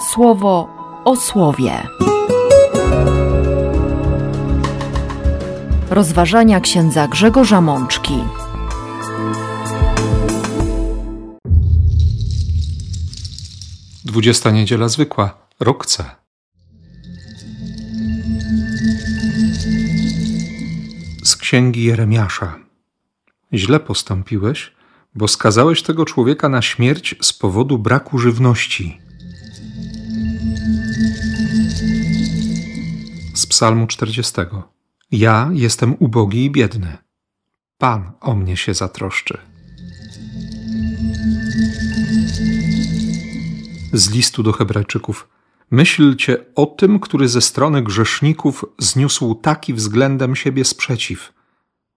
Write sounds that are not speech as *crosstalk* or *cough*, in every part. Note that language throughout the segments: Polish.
słowo o słowie. Rozważania księdza Grzegorza Mączki. Dwudziesta niedziela zwykła, rok C. Z księgi Jeremiasza. Źle postąpiłeś, bo skazałeś tego człowieka na śmierć z powodu braku żywności. Psalmu 40. Ja jestem ubogi i biedny. Pan o mnie się zatroszczy. Z listu do Hebrajczyków. Myślcie o tym, który ze strony grzeszników zniósł taki względem siebie sprzeciw,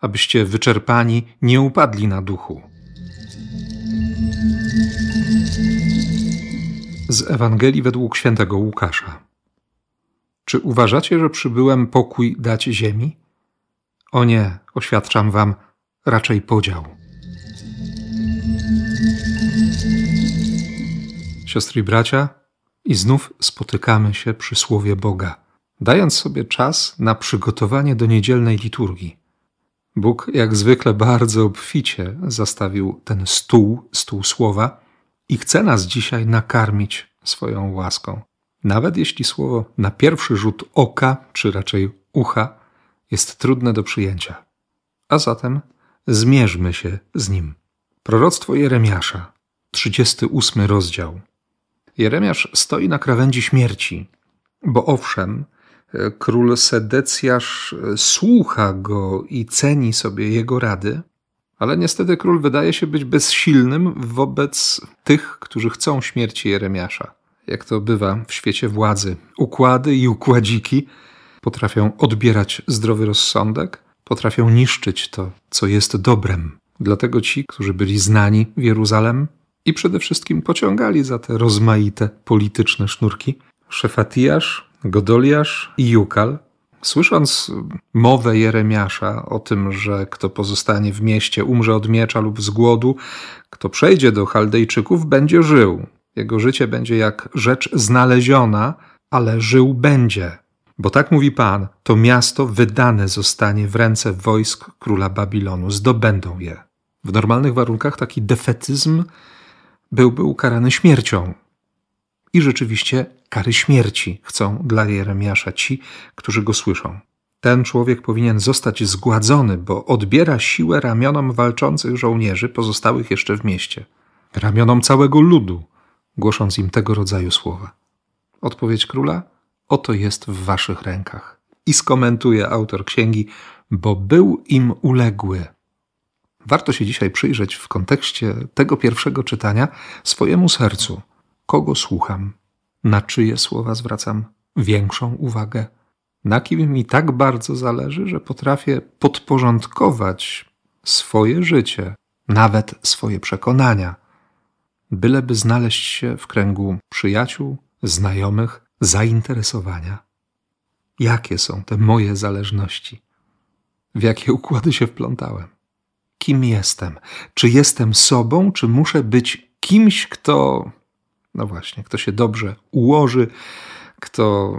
abyście wyczerpani nie upadli na duchu. Z Ewangelii według świętego Łukasza. Czy uważacie, że przybyłem pokój dać ziemi? O nie, oświadczam wam, raczej podział. Siostry i bracia, i znów spotykamy się przy słowie Boga, dając sobie czas na przygotowanie do niedzielnej liturgii. Bóg, jak zwykle, bardzo obficie zastawił ten stół, stół słowa i chce nas dzisiaj nakarmić swoją łaską. Nawet jeśli słowo na pierwszy rzut oka, czy raczej ucha, jest trudne do przyjęcia. A zatem zmierzmy się z nim. Proroctwo Jeremiasza, 38 rozdział. Jeremiasz stoi na krawędzi śmierci, bo owszem, król Sedecjasz słucha go i ceni sobie jego rady, ale niestety król wydaje się być bezsilnym wobec tych, którzy chcą śmierci Jeremiasza. Jak to bywa w świecie władzy, układy i układziki potrafią odbierać zdrowy rozsądek, potrafią niszczyć to, co jest dobrem. Dlatego ci, którzy byli znani w Jeruzalem i przede wszystkim pociągali za te rozmaite polityczne sznurki, Szefatijasz, Godoliasz i Jukal, słysząc mowę Jeremiasza o tym, że kto pozostanie w mieście umrze od miecza lub z głodu, kto przejdzie do Chaldejczyków będzie żył. Jego życie będzie jak rzecz znaleziona, ale żył będzie. Bo tak mówi Pan, to miasto wydane zostanie w ręce wojsk króla Babilonu, zdobędą je. W normalnych warunkach taki defetyzm byłby ukarany śmiercią. I rzeczywiście kary śmierci chcą dla Jeremiasza ci, którzy go słyszą. Ten człowiek powinien zostać zgładzony, bo odbiera siłę ramionom walczących żołnierzy pozostałych jeszcze w mieście, ramionom całego ludu, głosząc im tego rodzaju słowa. Odpowiedź króla: Oto jest w waszych rękach. I skomentuje autor księgi, bo był im uległy. Warto się dzisiaj przyjrzeć w kontekście tego pierwszego czytania swojemu sercu. Kogo słucham? Na czyje słowa zwracam większą uwagę? Na kim mi tak bardzo zależy, że potrafię podporządkować swoje życie, nawet swoje przekonania, byleby znaleźć się w kręgu przyjaciół, znajomych, zainteresowania. Jakie są te moje zależności? W jakie układy się wplątałem? Kim jestem? Czy jestem sobą, czy muszę być kimś, kto, no właśnie, kto się dobrze ułoży, kto,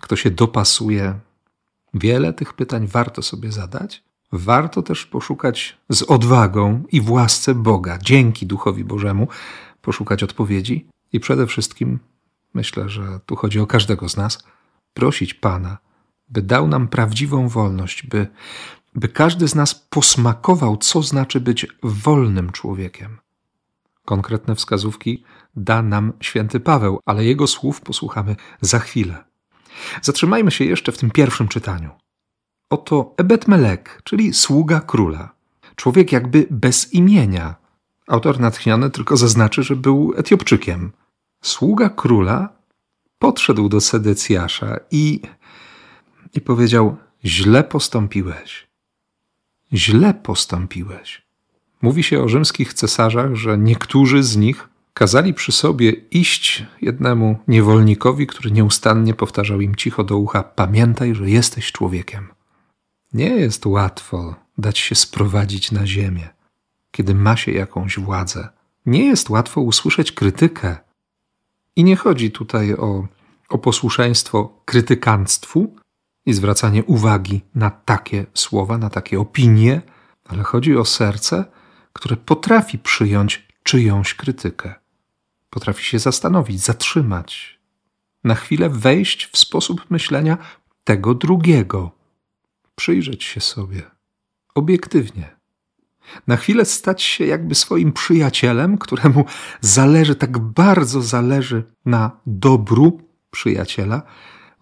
kto się dopasuje? Wiele tych pytań warto sobie zadać. Warto też poszukać z odwagą i w łasce Boga, dzięki Duchowi Bożemu, poszukać odpowiedzi i przede wszystkim, myślę, że tu chodzi o każdego z nas, prosić Pana, by dał nam prawdziwą wolność, by, by każdy z nas posmakował, co znaczy być wolnym człowiekiem. Konkretne wskazówki da nam święty Paweł, ale jego słów posłuchamy za chwilę. Zatrzymajmy się jeszcze w tym pierwszym czytaniu. Oto Ebet Melek, czyli sługa króla. Człowiek jakby bez imienia, Autor natchniony tylko zaznaczy, że był Etiopczykiem. Sługa króla podszedł do Sedecjasza i, i powiedział: Źle postąpiłeś. Źle postąpiłeś. Mówi się o rzymskich cesarzach, że niektórzy z nich kazali przy sobie iść jednemu niewolnikowi, który nieustannie powtarzał im cicho do ucha: Pamiętaj, że jesteś człowiekiem. Nie jest łatwo dać się sprowadzić na ziemię kiedy ma się jakąś władzę. Nie jest łatwo usłyszeć krytykę I nie chodzi tutaj o, o posłuszeństwo krytykanstwu i zwracanie uwagi na takie słowa, na takie opinie, ale chodzi o serce, które potrafi przyjąć czyjąś krytykę. Potrafi się zastanowić, zatrzymać, na chwilę wejść w sposób myślenia tego drugiego, przyjrzeć się sobie obiektywnie. Na chwilę stać się jakby swoim przyjacielem, któremu zależy, tak bardzo zależy na dobru przyjaciela,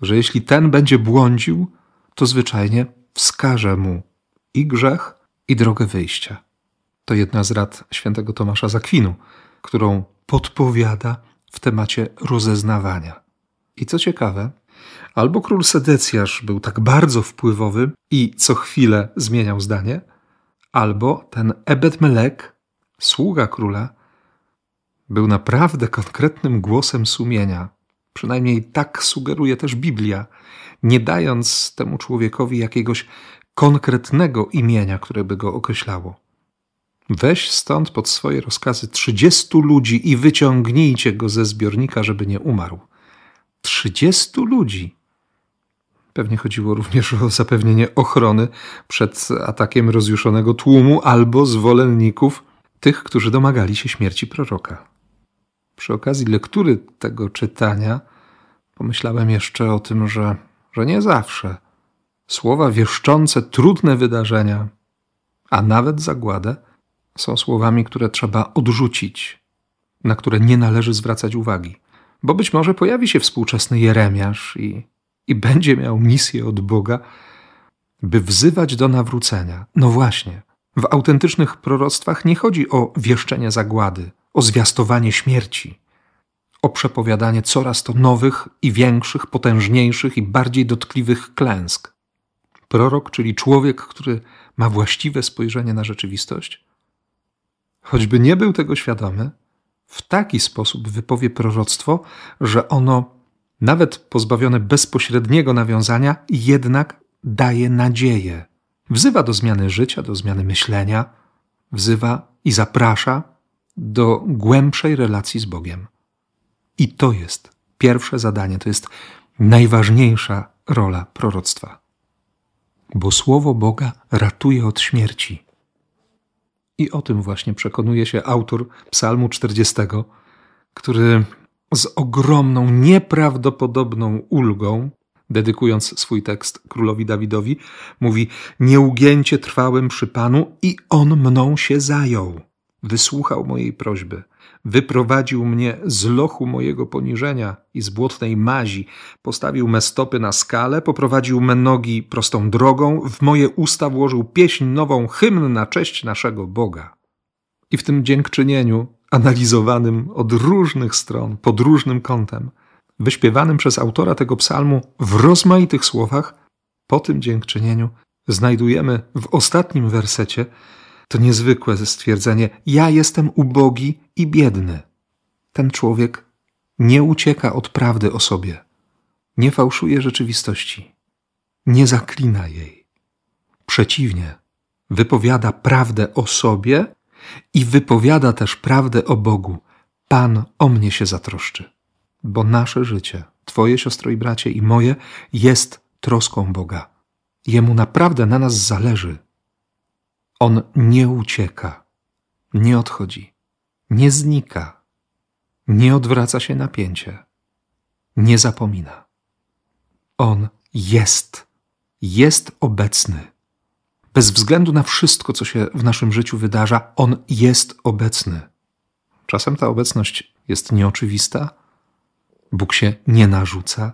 że jeśli ten będzie błądził, to zwyczajnie wskaże mu i grzech, i drogę wyjścia. To jedna z rad świętego Tomasza Zakwinu, którą podpowiada w temacie rozeznawania. I co ciekawe, albo król Sedecjasz był tak bardzo wpływowy i co chwilę zmieniał zdanie, albo ten Ebed Melek, sługa króla, był naprawdę konkretnym głosem sumienia. Przynajmniej tak sugeruje też Biblia, nie dając temu człowiekowi jakiegoś konkretnego imienia, które by go określało. Weź stąd pod swoje rozkazy trzydziestu ludzi i wyciągnijcie go ze zbiornika, żeby nie umarł. Trzydziestu ludzi. Pewnie chodziło również o zapewnienie ochrony przed atakiem rozjuszonego tłumu albo zwolenników tych, którzy domagali się śmierci proroka. Przy okazji lektury tego czytania pomyślałem jeszcze o tym, że, że nie zawsze słowa wieszczące trudne wydarzenia, a nawet zagładę, są słowami, które trzeba odrzucić, na które nie należy zwracać uwagi. Bo być może pojawi się współczesny Jeremiasz i, i będzie miał misję od Boga, by wzywać do nawrócenia. No właśnie, w autentycznych proroctwach nie chodzi o wieszczenie zagłady, o zwiastowanie śmierci, o przepowiadanie coraz to nowych i większych, potężniejszych i bardziej dotkliwych klęsk. Prorok, czyli człowiek, który ma właściwe spojrzenie na rzeczywistość, choćby nie był tego świadomy, w taki sposób wypowie proroctwo, że ono, nawet pozbawione bezpośredniego nawiązania, jednak daje nadzieję. Wzywa do zmiany życia, do zmiany myślenia, wzywa i zaprasza do głębszej relacji z Bogiem. I to jest pierwsze zadanie, to jest najważniejsza rola proroctwa. Bo słowo Boga ratuje od śmierci. I o tym właśnie przekonuje się autor Psalmu 40, który z ogromną, nieprawdopodobną ulgą, dedykując swój tekst królowi Dawidowi, mówi: Nieugięcie trwałem przy Panu i on mną się zajął. Wysłuchał mojej prośby wyprowadził mnie z lochu mojego poniżenia i z błotnej mazi, postawił me stopy na skale, poprowadził me nogi prostą drogą, w moje usta włożył pieśń nową, hymn na cześć naszego Boga. I w tym dziękczynieniu, analizowanym od różnych stron, pod różnym kątem, wyśpiewanym przez autora tego psalmu w rozmaitych słowach, po tym dziękczynieniu znajdujemy w ostatnim wersecie to niezwykłe stwierdzenie: Ja jestem ubogi i biedny. Ten człowiek nie ucieka od prawdy o sobie, nie fałszuje rzeczywistości, nie zaklina jej. Przeciwnie, wypowiada prawdę o sobie i wypowiada też prawdę o Bogu. Pan o mnie się zatroszczy, bo nasze życie, Twoje siostro i bracie i moje, jest troską Boga. Jemu naprawdę na nas zależy. On nie ucieka, nie odchodzi, nie znika, nie odwraca się napięcie, nie zapomina. On jest, jest obecny. Bez względu na wszystko, co się w naszym życiu wydarza, On jest obecny. Czasem ta obecność jest nieoczywista, Bóg się nie narzuca,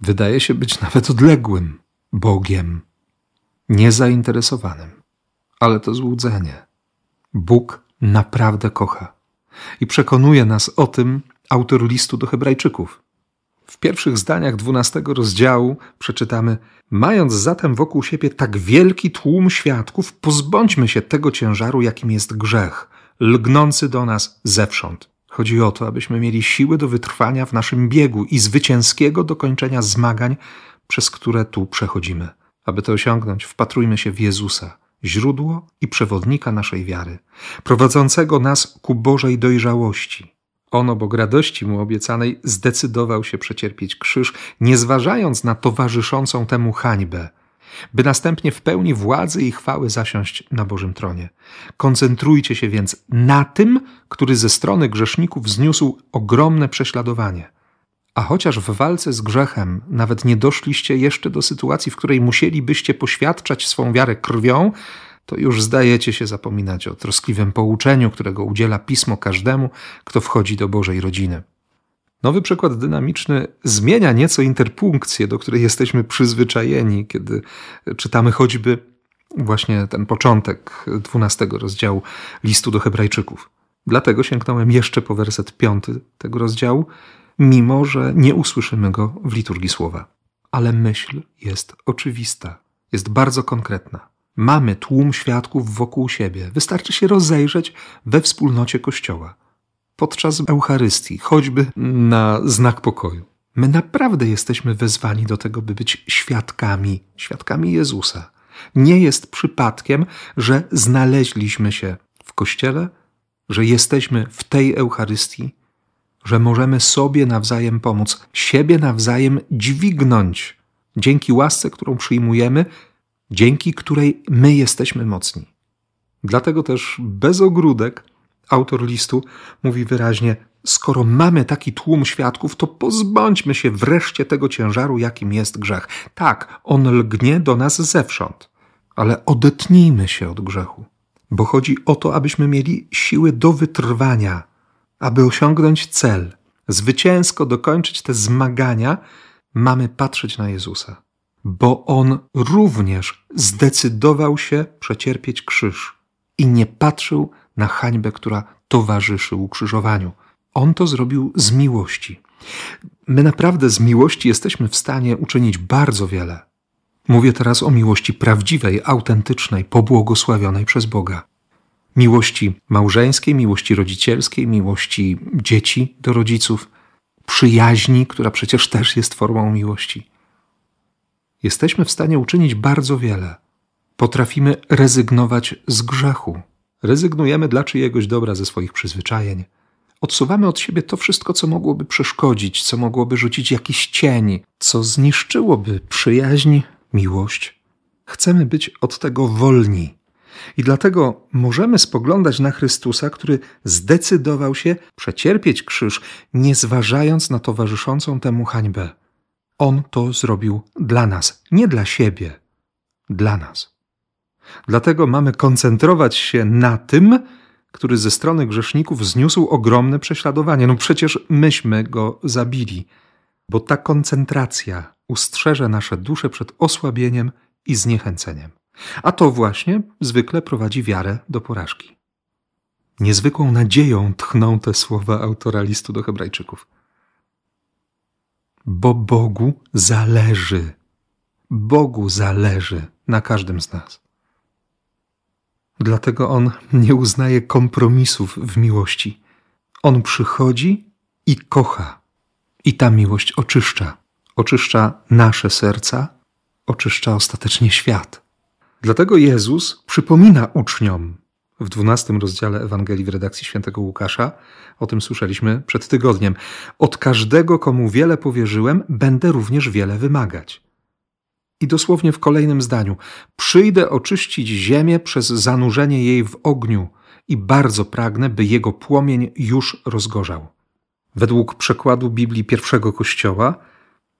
wydaje się być nawet odległym Bogiem, niezainteresowanym ale to złudzenie. Bóg naprawdę kocha. I przekonuje nas o tym autor listu do Hebrajczyków. W pierwszych zdaniach dwunastego rozdziału przeczytamy: Mając zatem wokół siebie tak wielki tłum świadków, pozbądźmy się tego ciężaru, jakim jest grzech, lgnący do nas zewsząd. Chodzi o to, abyśmy mieli siły do wytrwania w naszym biegu i zwycięskiego dokończenia zmagań, przez które tu przechodzimy. Aby to osiągnąć, wpatrujmy się w Jezusa źródło i przewodnika naszej wiary, prowadzącego nas ku Bożej dojrzałości. On obok radości mu obiecanej zdecydował się przecierpieć krzyż, nie zważając na towarzyszącą temu hańbę, by następnie w pełni władzy i chwały zasiąść na Bożym tronie. Koncentrujcie się więc na tym, który ze strony grzeszników zniósł ogromne prześladowanie. A chociaż w walce z grzechem nawet nie doszliście jeszcze do sytuacji, w której musielibyście poświadczać swą wiarę krwią, to już zdajecie się zapominać o troskliwym pouczeniu, którego udziela pismo każdemu, kto wchodzi do Bożej rodziny. Nowy przykład dynamiczny zmienia nieco interpunkcję, do której jesteśmy przyzwyczajeni, kiedy czytamy choćby właśnie ten początek dwunastego rozdziału listu do Hebrajczyków. Dlatego sięgnąłem jeszcze po werset piąty tego rozdziału, mimo że nie usłyszymy go w liturgii słowa. Ale myśl jest oczywista, jest bardzo konkretna. Mamy tłum świadków wokół siebie. Wystarczy się rozejrzeć we wspólnocie Kościoła. Podczas Eucharystii, choćby na znak pokoju. My naprawdę jesteśmy wezwani do tego, by być świadkami, świadkami Jezusa. Nie jest przypadkiem, że znaleźliśmy się w Kościele, że jesteśmy w tej Eucharystii, że możemy sobie nawzajem pomóc, siebie nawzajem dźwignąć dzięki łasce, którą przyjmujemy dzięki której my jesteśmy mocni. Dlatego też bez ogródek autor listu mówi wyraźnie: Skoro mamy taki tłum świadków, to pozbądźmy się wreszcie tego ciężaru, jakim jest grzech. Tak, on lgnie do nas zewsząd, ale odetnijmy się od grzechu, bo chodzi o to, abyśmy mieli siły do wytrwania, aby osiągnąć cel, zwycięsko dokończyć te zmagania, mamy patrzeć na Jezusa bo on również zdecydował się przecierpieć krzyż i nie patrzył na hańbę, która towarzyszy ukrzyżowaniu. On to zrobił z miłości. My naprawdę z miłości jesteśmy w stanie uczynić bardzo wiele. Mówię teraz o miłości prawdziwej, autentycznej, pobłogosławionej przez Boga. Miłości małżeńskiej, miłości rodzicielskiej, miłości dzieci do rodziców, przyjaźni, która przecież też jest formą miłości jesteśmy w stanie uczynić bardzo wiele. Potrafimy rezygnować z grzechu. Rezygnujemy dla czyjegoś dobra ze swoich przyzwyczajeń. Odsuwamy od siebie to wszystko, co mogłoby przeszkodzić, co mogłoby rzucić jakiś cień, co zniszczyłoby przyjaźń, miłość. Chcemy być od tego wolni. I dlatego możemy spoglądać na Chrystusa, który zdecydował się przecierpieć krzyż, nie zważając na towarzyszącą temu hańbę. On to zrobił dla nas, nie dla siebie, dla nas. Dlatego mamy koncentrować się na tym, który ze strony grzeszników zniósł ogromne prześladowanie. No przecież myśmy go zabili, bo ta koncentracja ustrzeże nasze dusze przed osłabieniem i zniechęceniem. A to właśnie zwykle prowadzi wiarę do porażki. Niezwykłą nadzieją tchną te słowa autora listu do Hebrajczyków bo Bogu zależy. Bogu zależy na każdym z nas. Dlatego On nie uznaje kompromisów w miłości. On przychodzi i kocha. I ta miłość oczyszcza. Oczyszcza nasze serca, oczyszcza ostatecznie świat. Dlatego Jezus przypomina uczniom, w dwunastym rozdziale Ewangelii w redakcji świętego Łukasza. O tym słyszeliśmy przed tygodniem. Od każdego, komu wiele powierzyłem, będę również wiele wymagać. I dosłownie w kolejnym zdaniu: Przyjdę oczyścić ziemię przez zanurzenie jej w ogniu i bardzo pragnę, by jego płomień już rozgorzał. Według przekładu Biblii pierwszego Kościoła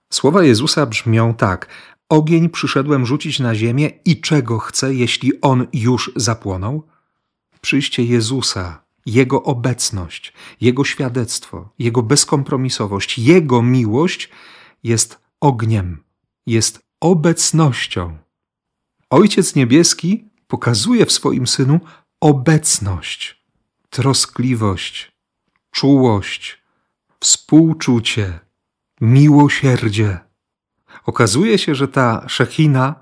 słowa Jezusa brzmią tak: Ogień przyszedłem rzucić na ziemię i czego chcę, jeśli on już zapłonął? Przyjście Jezusa, Jego obecność, Jego świadectwo, Jego bezkompromisowość, Jego miłość jest ogniem, jest obecnością. Ojciec Niebieski pokazuje w swoim synu obecność, troskliwość, czułość, współczucie, miłosierdzie. Okazuje się, że ta szechina,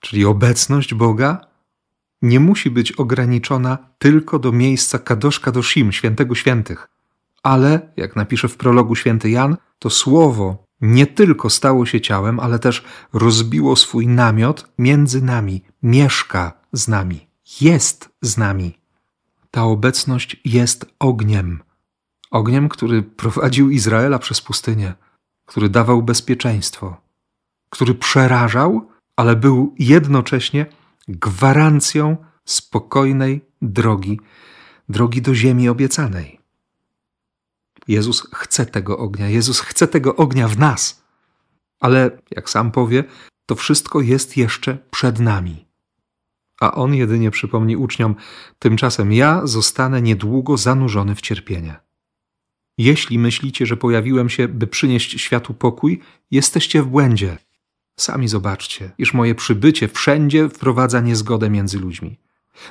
czyli obecność Boga, nie musi być ograniczona tylko do miejsca Kadosh Kadoshim, świętego świętych. Ale, jak napisze w prologu święty Jan, to słowo nie tylko stało się ciałem, ale też rozbiło swój namiot między nami, mieszka z nami, jest z nami. Ta obecność jest ogniem. Ogniem, który prowadził Izraela przez pustynię, który dawał bezpieczeństwo, który przerażał, ale był jednocześnie gwarancją spokojnej drogi, drogi do ziemi obiecanej. Jezus chce tego ognia, Jezus chce tego ognia w nas, ale jak sam powie, to wszystko jest jeszcze przed nami. A on jedynie przypomni uczniom: Tymczasem ja zostanę niedługo zanurzony w cierpienie. Jeśli myślicie, że pojawiłem się, by przynieść światu pokój, jesteście w błędzie. Sami zobaczcie, iż moje przybycie wszędzie wprowadza niezgodę między ludźmi.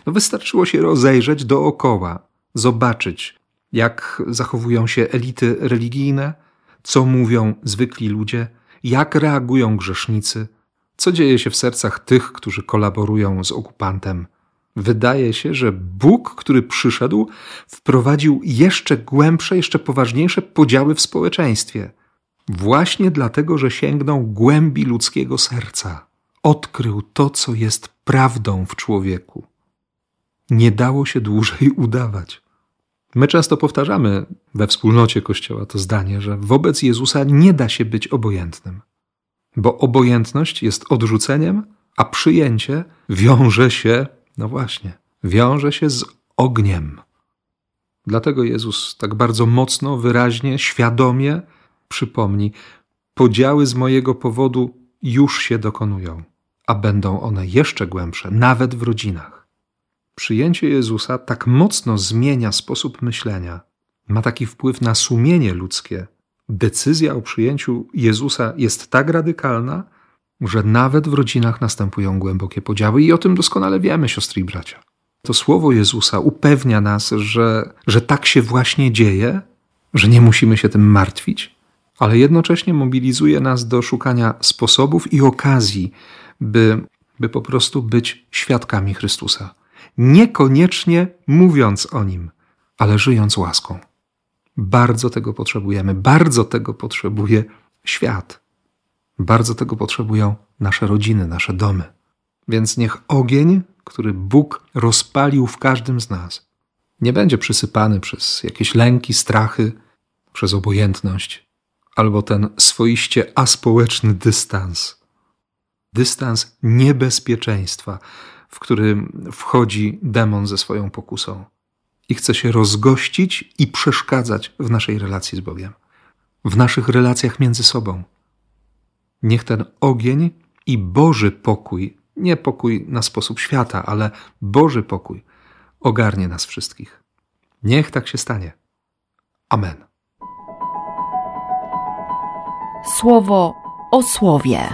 No wystarczyło się rozejrzeć dookoła, zobaczyć, jak zachowują się elity religijne, co mówią zwykli ludzie, jak reagują grzesznicy, co dzieje się w sercach tych, którzy kolaborują z okupantem. Wydaje się, że Bóg, który przyszedł, wprowadził jeszcze głębsze, jeszcze poważniejsze podziały w społeczeństwie. Właśnie dlatego, że sięgnął głębi ludzkiego serca. Odkrył to, co jest prawdą w człowieku. Nie dało się dłużej *laughs* udawać. My często powtarzamy we wspólnocie Kościoła to zdanie, że wobec Jezusa nie da się być obojętnym, bo obojętność jest odrzuceniem, a przyjęcie wiąże się, no właśnie, wiąże się z ogniem. Dlatego Jezus tak bardzo mocno, wyraźnie, świadomie przypomni: Podziały z mojego powodu już się dokonują, a będą one jeszcze głębsze, nawet w rodzinach przyjęcie Jezusa tak mocno zmienia sposób myślenia, ma taki wpływ na sumienie ludzkie. Decyzja o przyjęciu Jezusa jest tak radykalna, że nawet w rodzinach następują głębokie podziały i o tym doskonale wiemy, siostry i bracia. To słowo Jezusa upewnia nas, że, że tak się właśnie dzieje, że nie musimy się tym martwić, ale jednocześnie mobilizuje nas do szukania sposobów i okazji, by, by po prostu być świadkami Chrystusa niekoniecznie mówiąc o nim, ale żyjąc łaską. Bardzo tego potrzebujemy, bardzo tego potrzebuje świat. Bardzo tego potrzebują nasze rodziny, nasze domy. Więc niech ogień, który Bóg rozpalił w każdym z nas, nie będzie przysypany przez jakieś lęki, strachy, przez obojętność, albo ten swoiście aspołeczny dystans. Dystans niebezpieczeństwa, w którym wchodzi demon ze swoją pokusą i chce się rozgościć i przeszkadzać w naszej relacji z Bogiem, w naszych relacjach między sobą. Niech ten ogień i Boży pokój, nie pokój na sposób świata, ale Boży pokój ogarnie nas wszystkich. Niech tak się stanie. Amen. Słowo o słowie.